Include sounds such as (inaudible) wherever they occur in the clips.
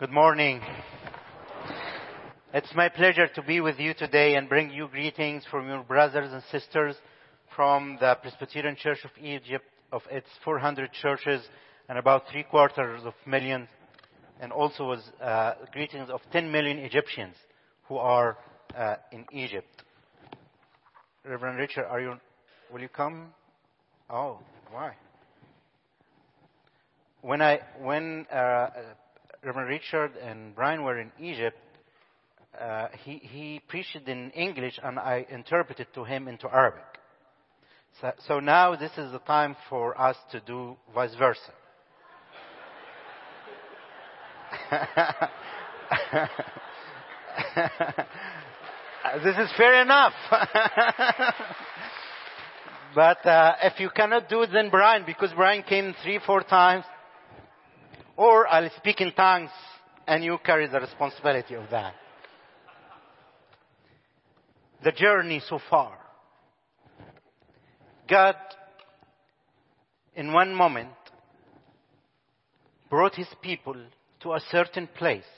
Good morning. It's my pleasure to be with you today and bring you greetings from your brothers and sisters from the Presbyterian Church of Egypt of its 400 churches and about three quarters of million and also was uh, greetings of 10 million Egyptians who are uh, in Egypt. Reverend Richard, are you, will you come? Oh, why? When I, when, uh, Reverend Richard and Brian were in Egypt, uh, he, he preached in English and I interpreted to him into Arabic. So, so now this is the time for us to do vice versa. (laughs) this is fair enough. (laughs) but uh, if you cannot do it, then Brian, because Brian came three, four times, or I'll speak in tongues and you carry the responsibility of that. The journey so far. God, in one moment, brought his people to a certain place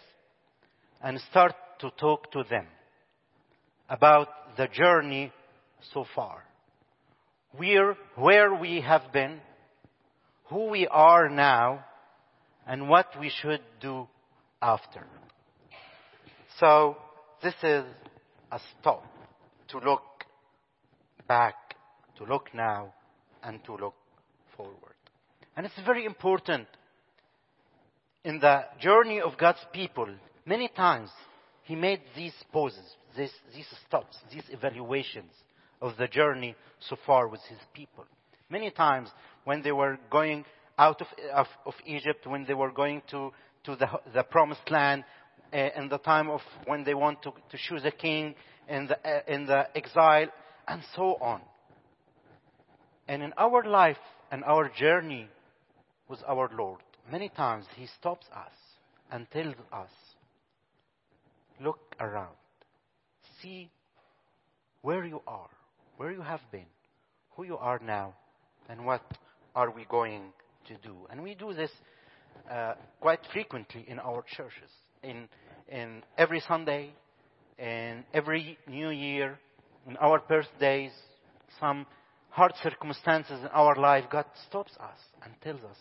and start to talk to them about the journey so far. Where, where we have been, who we are now, and what we should do after. So this is a stop to look back, to look now, and to look forward. And it's very important in the journey of God's people. Many times He made these pauses, these, these stops, these evaluations of the journey so far with His people. Many times when they were going out of, of, of Egypt when they were going to, to the, the promised land uh, in the time of when they want to, to choose a king in the, uh, in the exile and so on. And in our life and our journey with our Lord, many times He stops us and tells us, look around. See where you are, where you have been, who you are now, and what are we going to do. And we do this uh, quite frequently in our churches. In, in every Sunday, in every New Year, in our birthdays, some hard circumstances in our life, God stops us and tells us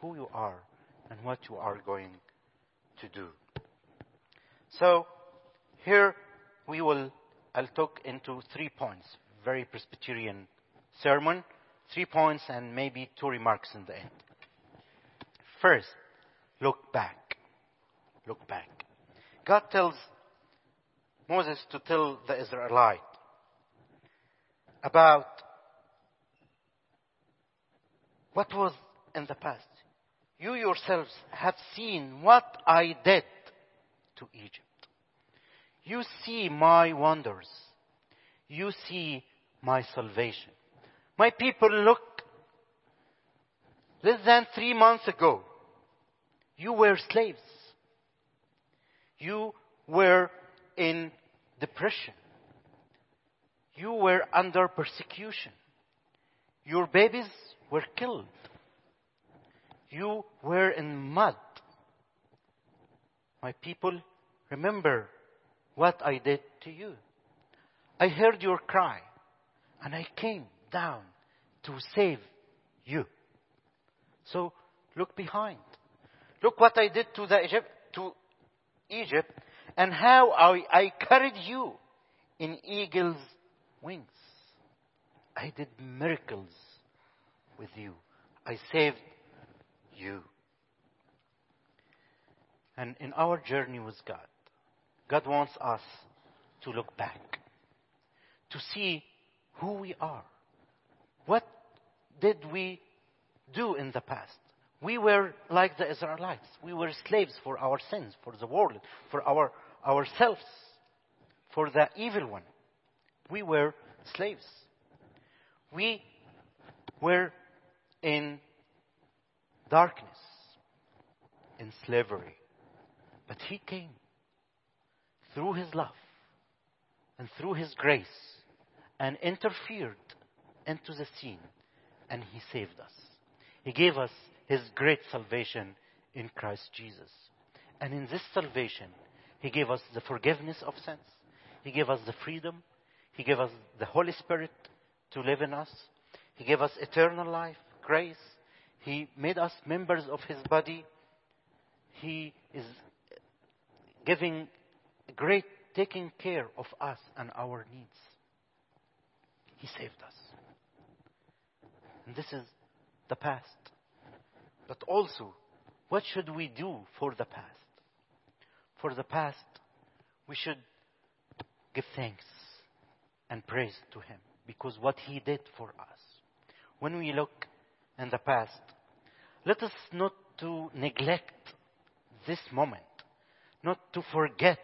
who you are and what you are going to do. So here we will, I'll talk into three points, very Presbyterian sermon three points and maybe two remarks in the end. First, look back. Look back. God tells Moses to tell the Israelite about what was in the past. You yourselves have seen what I did to Egypt. You see my wonders. You see my salvation. My people, look. Less than three months ago, you were slaves. You were in depression. You were under persecution. Your babies were killed. You were in mud. My people, remember what I did to you. I heard your cry and I came down to save you. So look behind. Look what I did to the Egypt, to Egypt and how I, I carried you in eagle's wings. I did miracles with you. I saved you. And in our journey with God, God wants us to look back, to see who we are, what did we do in the past? We were like the Israelites. We were slaves for our sins, for the world, for our, ourselves, for the evil one. We were slaves. We were in darkness, in slavery. But He came through His love and through His grace and interfered into the scene and he saved us. He gave us his great salvation in Christ Jesus. And in this salvation, He gave us the forgiveness of sins. He gave us the freedom. He gave us the Holy Spirit to live in us. He gave us eternal life, grace. He made us members of His body. He is giving great, taking care of us and our needs. He saved us. And this is the past. But also, what should we do for the past? For the past, we should give thanks and praise to Him because what He did for us. When we look in the past, let us not to neglect this moment, not to forget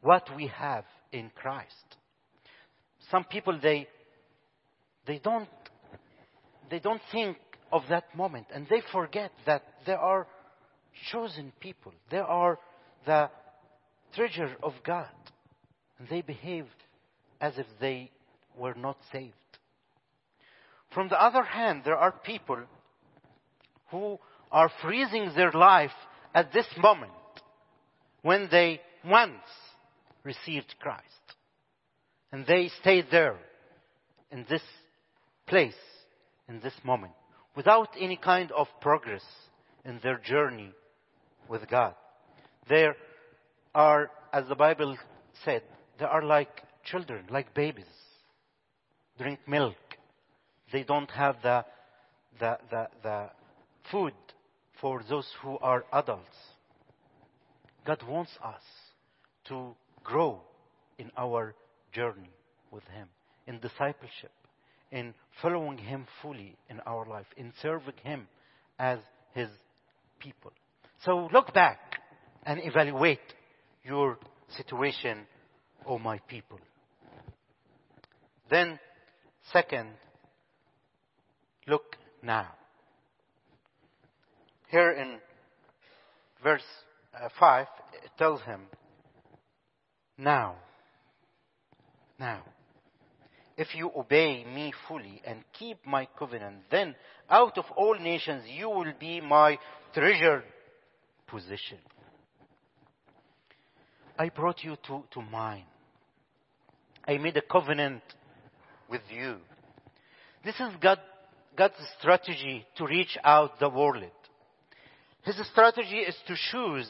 what we have in Christ. Some people they they don't they don't think of that moment and they forget that there are chosen people. There are the treasure of God. And they behave as if they were not saved. From the other hand, there are people who are freezing their life at this moment when they once received Christ. And they stayed there in this place, in this moment, without any kind of progress in their journey with God. There are, as the Bible said, they are like children, like babies. Drink milk. They don't have the, the, the, the food for those who are adults. God wants us to grow in our journey with Him, in discipleship, in following Him fully in our life, in serving Him as His people. So look back and evaluate your situation, O oh my people. Then, second, look now. Here in verse uh, 5, it tells him, now, now, if you obey me fully and keep my covenant, then out of all nations you will be my treasured possession. I brought you to, to mine. I made a covenant with you. This is God, God's strategy to reach out the world. His strategy is to choose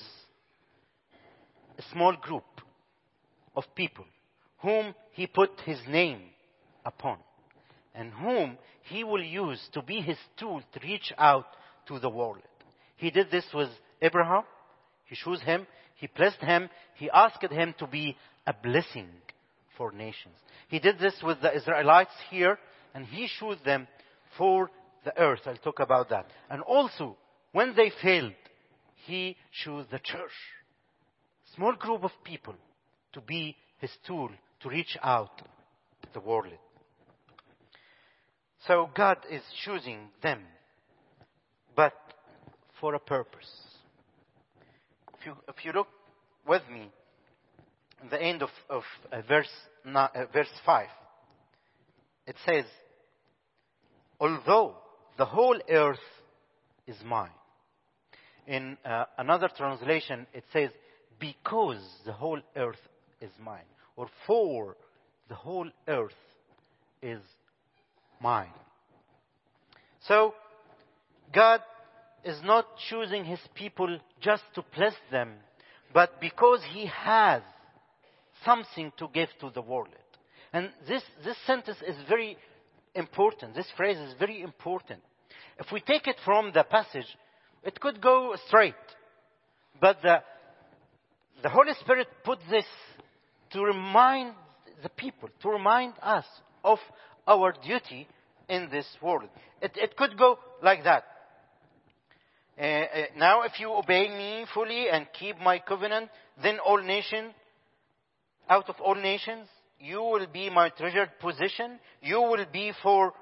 a small group of people whom he put his name upon and whom he will use to be his tool to reach out to the world. He did this with Abraham. He chose him. He blessed him. He asked him to be a blessing for nations. He did this with the Israelites here, and he chose them for the earth. I'll talk about that. And also, when they failed, he chose the church. Small group of people to be his tool to reach out to the world. So God is choosing them, but for a purpose. If you, if you look with me, the end of, of uh, verse, uh, verse 5, it says, Although the whole earth is mine. In uh, another translation, it says, Because the whole earth is mine. Or for the whole earth is mine. So, God is not choosing his people just to bless them, but because he has something to give to the world. And this, this sentence is very important. This phrase is very important. If we take it from the passage, it could go straight. But the, the Holy Spirit put this to remind the people, to remind us of our duty in this world. It, it could go like that. Uh, uh, now, if you obey me fully and keep my covenant, then all nations, out of all nations, you will be my treasured possession. You will be for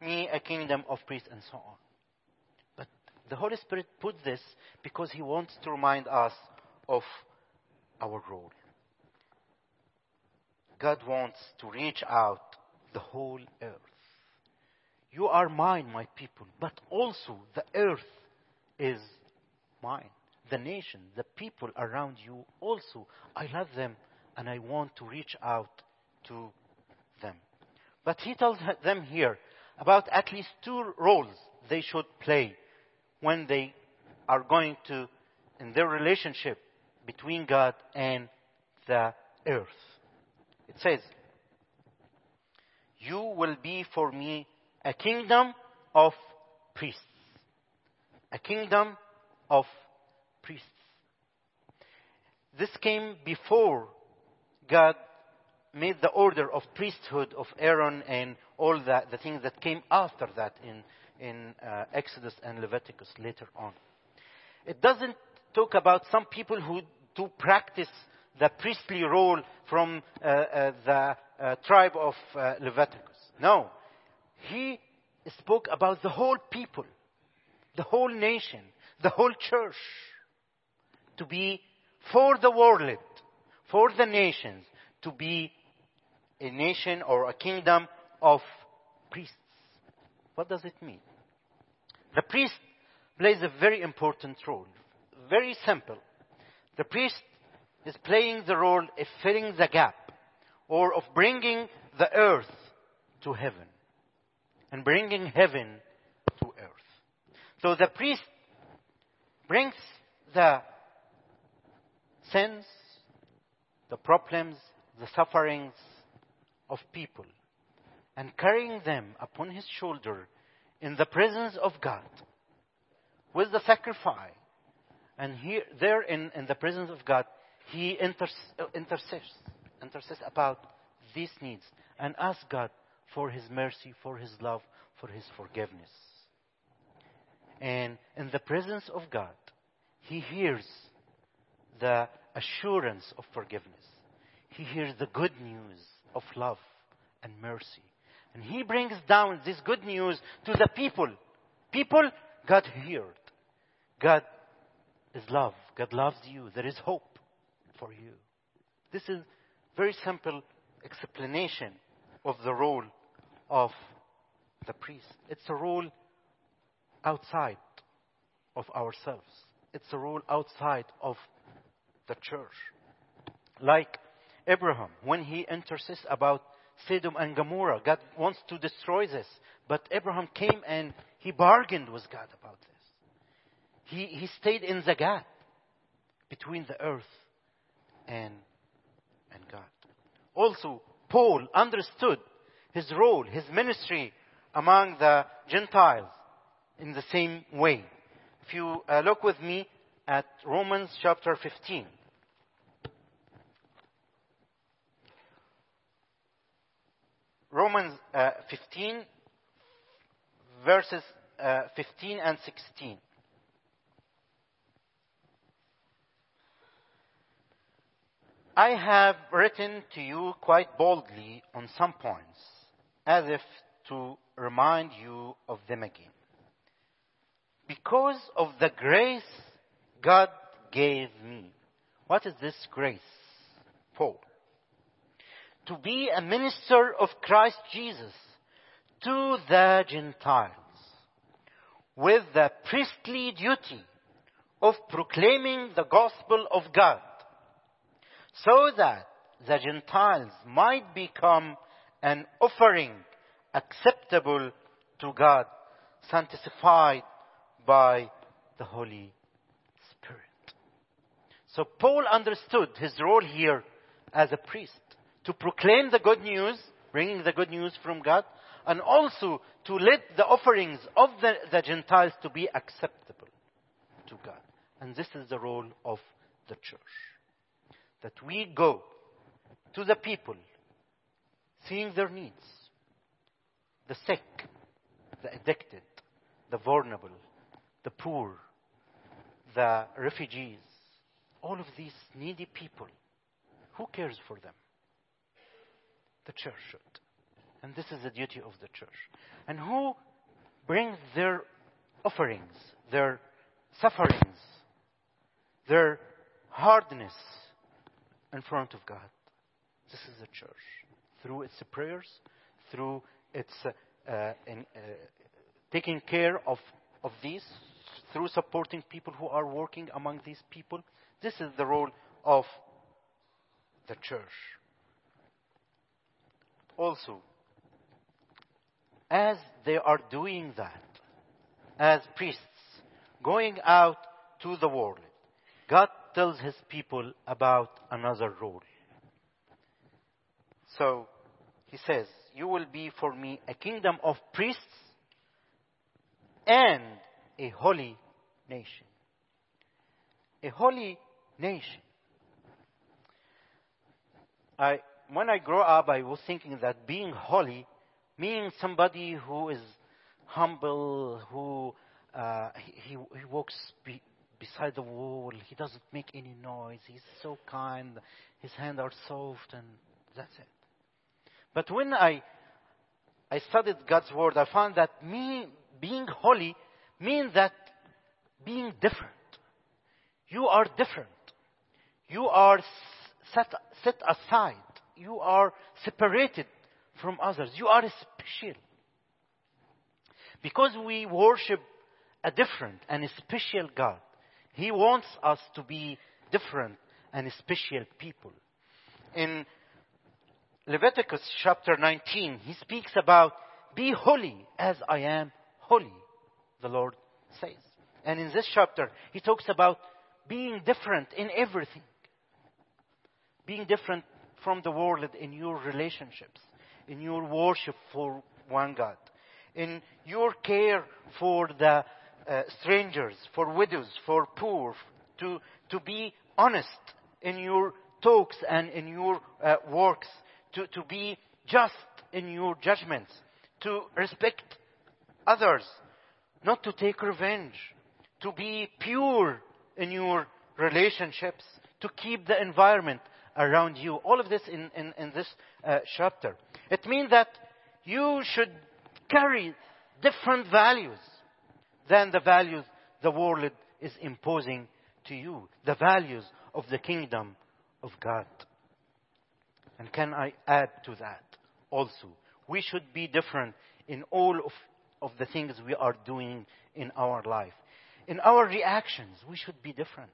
me a kingdom of priests and so on. But the Holy Spirit put this because He wants to remind us of our role. God wants to reach out the whole earth. You are mine, my people, but also the earth is mine. the nation, the people around you also. I love them and I want to reach out to them. But he tells them here about at least two roles they should play when they are going to, in their relationship between God and the earth. It says, You will be for me a kingdom of priests. A kingdom of priests. This came before God made the order of priesthood of Aaron and all the, the things that came after that in, in uh, Exodus and Leviticus later on. It doesn't talk about some people who do practice the priestly role from uh, uh, the uh, tribe of uh, Leviticus. No. He spoke about the whole people, the whole nation, the whole church to be for the world, for the nations, to be a nation or a kingdom of priests. What does it mean? The priest plays a very important role. Very simple. The priest is playing the role of filling the gap or of bringing the earth to heaven and bringing heaven to earth. So the priest brings the sins, the problems, the sufferings of people and carrying them upon his shoulder in the presence of God with the sacrifice. And here, there in, in the presence of God, he inter- uh, intercedes, intercedes about these needs and asks God for his mercy, for his love, for his forgiveness. And in the presence of God, he hears the assurance of forgiveness. He hears the good news of love and mercy. And he brings down this good news to the people. People, God heard. God is love. God loves you. There is hope for you. This is very simple explanation of the role of the priest. It's a role outside of ourselves. It's a role outside of the church. Like Abraham, when he intercedes about Sodom and Gomorrah, God wants to destroy this. But Abraham came and he bargained with God about this. He, he stayed in the gap between the earth and, and God. Also, Paul understood his role, his ministry among the Gentiles in the same way. If you uh, look with me at Romans chapter 15. Romans uh, 15, verses uh, 15 and 16. I have written to you quite boldly on some points, as if to remind you of them again. Because of the grace God gave me. What is this grace? Paul. To be a minister of Christ Jesus to the Gentiles with the priestly duty of proclaiming the gospel of God so that the Gentiles might become an offering acceptable to God, sanctified by the Holy Spirit. So Paul understood his role here as a priest to proclaim the good news, bringing the good news from God, and also to let the offerings of the, the Gentiles to be acceptable to God. And this is the role of the church that we go to the people, seeing their needs, the sick, the addicted, the vulnerable, the poor, the refugees, all of these needy people. Who cares for them? The church should. And this is the duty of the church. And who brings their offerings, their sufferings, their hardness in front of God. This is the church. Through its prayers, through its uh, in, uh, taking care of, of these, through supporting people who are working among these people. This is the role of the church. Also, as they are doing that, as priests, going out to the world, God tells his people about another role. So, he says, You will be for me a kingdom of priests and a holy nation. A holy nation. I, when I grew up, I was thinking that being holy means somebody who is humble, who uh, he, he walks beside the wall, he doesn't make any noise, he's so kind, his hands are soft, and that's it. But when I I studied God's word, I found that me being holy means that being different. You are different. You are set, set aside. You are separated from others. You are special. Because we worship a different and a special God, He wants us to be different and special people. In Leviticus chapter 19, he speaks about, Be holy as I am holy, the Lord says. And in this chapter, he talks about being different in everything. Being different from the world in your relationships, in your worship for one God, in your care for the uh, strangers, for widows, for poor, to, to be honest in your talks and in your uh, works, to, to be just in your judgments, to respect others, not to take revenge, to be pure in your relationships, to keep the environment around you. All of this in, in, in this uh, chapter. It means that you should carry different values than the values the world is imposing to you, the values of the kingdom of God. And can I add to that also? We should be different in all of, of the things we are doing in our life. In our reactions, we should be different.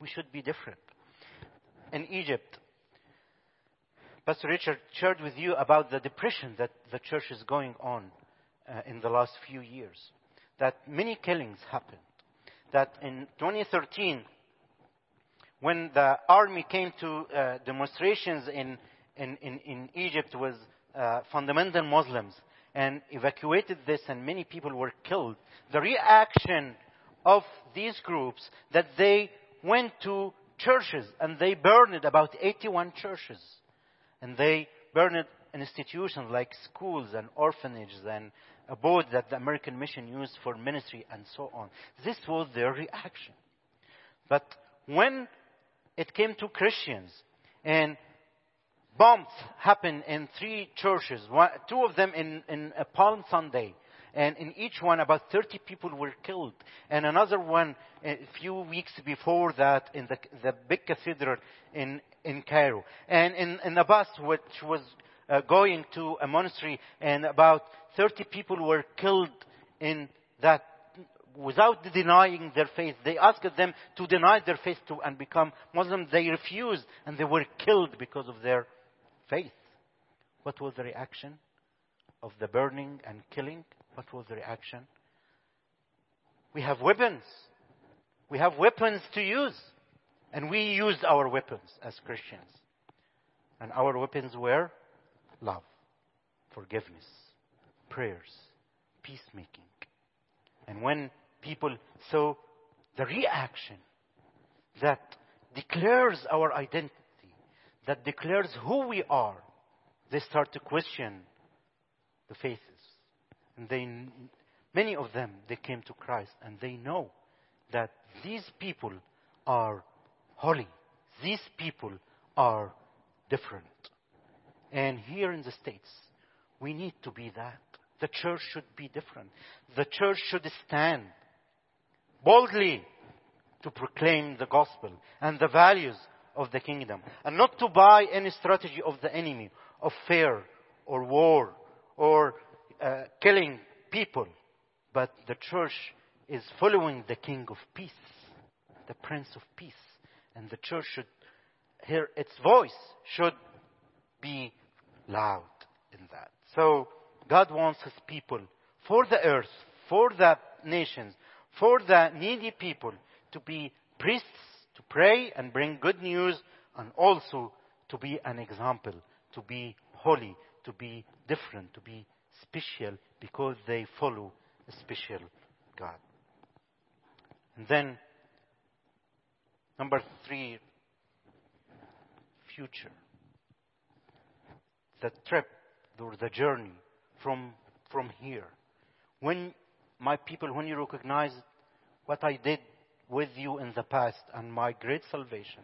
We should be different. In Egypt, Pastor Richard shared with you about the depression that the church is going on uh, in the last few years. That many killings happened. That in 2013, when the army came to uh, demonstrations in, in, in, in Egypt with uh, fundamental Muslims and evacuated this and many people were killed, the reaction of these groups that they went to churches and they burned about 81 churches and they burned institutions like schools and orphanages and a boat that the American mission used for ministry and so on. This was their reaction. But when it came to Christians and bombs happened in three churches, one, two of them in, in Palm Sunday. And in each one, about 30 people were killed. And another one a few weeks before that in the, the big cathedral in, in Cairo. And in, in a bus which was uh, going to a monastery and about 30 people were killed in that without denying their faith. They asked them to deny their faith to, and become Muslim. They refused and they were killed because of their faith. What was the reaction of the burning and killing? What was the reaction? We have weapons. We have weapons to use. And we used our weapons as Christians. And our weapons were love, forgiveness, prayers, peacemaking. And when people saw the reaction that declares our identity, that declares who we are, they start to question the faces. And they, many of them, they came to Christ and they know that these people are holy. These people are different. And here in the States, we need to be that. The church should be different. The church should stand boldly to proclaim the gospel and the values of the kingdom and not to buy any strategy of the enemy of fear or war or uh, killing people but the church is following the King of Peace, the Prince of Peace. And the church should hear its voice, should be loud in that. So God wants his people for the earth, for the nations, for the needy people to be priests, to pray and bring good news, and also to be an example, to be holy, to be different, to be special, because they follow a special God. And then, number three, future. The trip or the journey from, from here. When my people, when you recognize what I did with you in the past and my great salvation,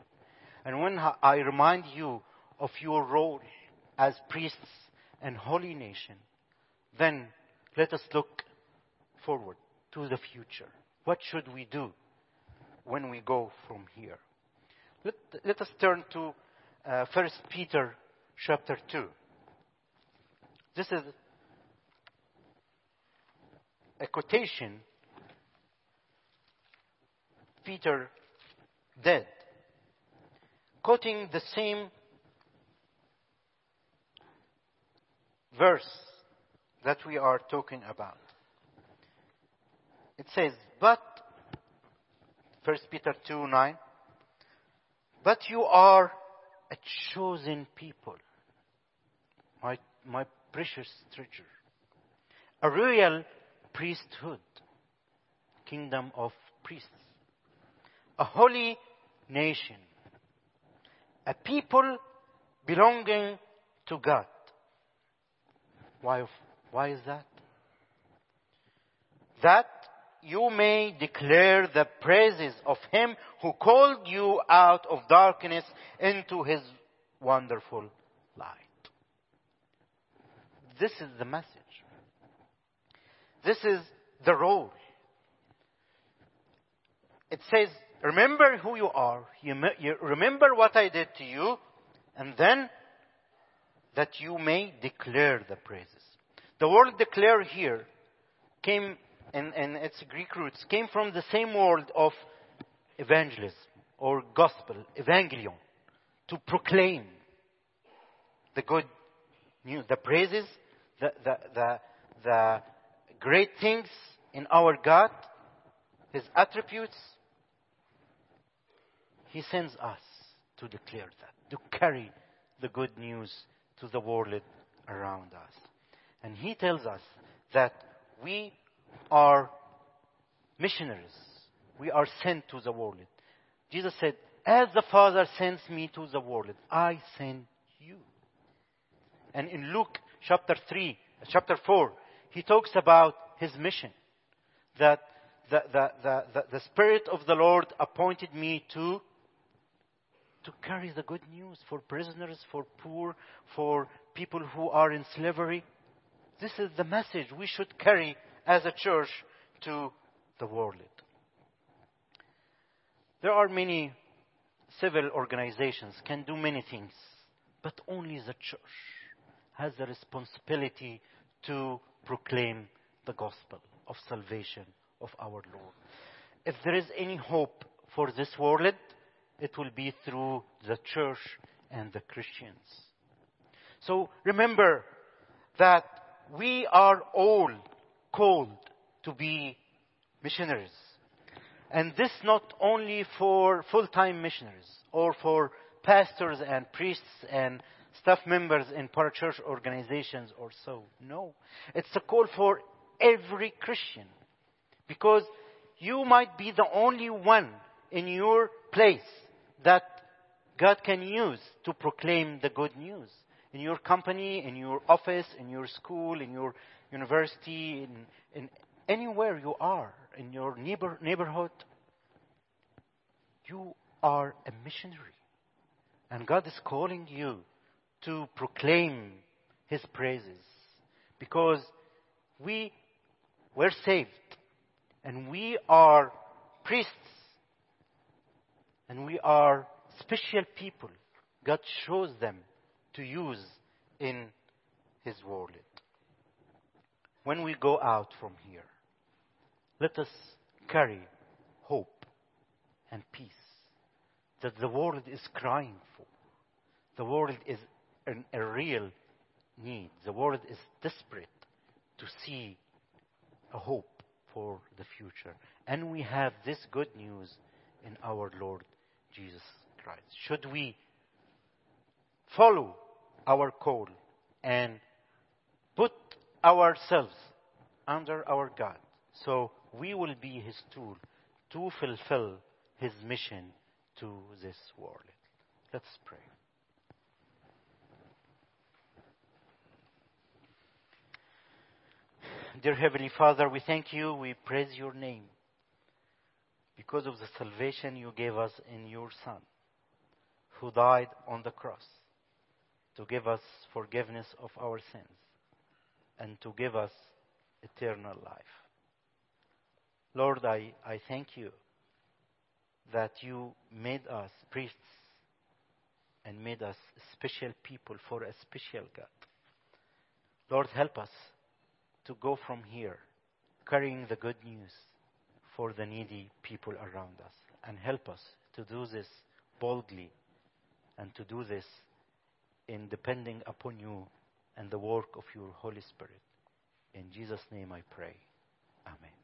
and when I remind you of your role as priests and holy nation, then let us look forward to the future. What should we do when we go from here? Let, let us turn to uh, 1 Peter chapter 2. This is a quotation Peter did, quoting the same verse that we are talking about. It says, but, 1 Peter 2 9, but you are a chosen people, my, my precious treasure, a royal priesthood, kingdom of priests, a holy nation, a people belonging to God. Why, why is that? That you may declare the praises of him who called you out of darkness into his wonderful light. This is the message. This is the role. It says, remember who you are. You, you remember what I did to you. And then that you may declare the praises. The word declare here came and, and its Greek roots came from the same word of evangelism or gospel, evangelion, to proclaim the good news, the praises, the, the, the, the great things in our God, His attributes. He sends us to declare that, to carry the good news to the world around us. And He tells us that we are missionaries. We are sent to the world. Jesus said, As the Father sends me to the world, I send you. And in Luke chapter 3, chapter 4, he talks about his mission. That the, the, the, the, Spirit of the Lord appointed me to, to carry the good news for prisoners, for poor, for people who are in slavery. This is the message we should carry as a church to the world. There are many civil organizations can do many things, but only the church has the responsibility to proclaim the gospel of salvation of our Lord. If there is any hope for this world, it will be through the church and the Christians. So remember that we are all called to be missionaries. And this not only for full-time missionaries or for pastors and priests and staff members in parachurch organizations or so. No. It's a call for every Christian. Because you might be the only one in your place that God can use to proclaim the good news. In your company, in your office, in your school, in your university, in, in anywhere you are, in your neighbor, neighborhood, you are a missionary. And God is calling you to proclaim His praises. Because we were saved. And we are priests. And we are special people. God shows them to use in His world when we go out from here, let us carry hope and peace that the world is crying for. The world is in a real need. The world is desperate to see a hope for the future. And we have this good news in our Lord Jesus Christ. Should we follow our call and put ourselves under our God so we will be his tool to fulfill his mission to this world. Let's pray. Dear Heavenly Father, we thank you, we praise your name because of the salvation you gave us in your Son, who died on the cross to give us forgiveness of our sins and to give us eternal life. Lord, I, I thank you that you made us priests and made us special people for a special God. Lord, help us to go from here carrying the good news for the needy people around us and help us to do this boldly and to do this in depending upon you and the work of your Holy Spirit. In Jesus' name I pray. Amen.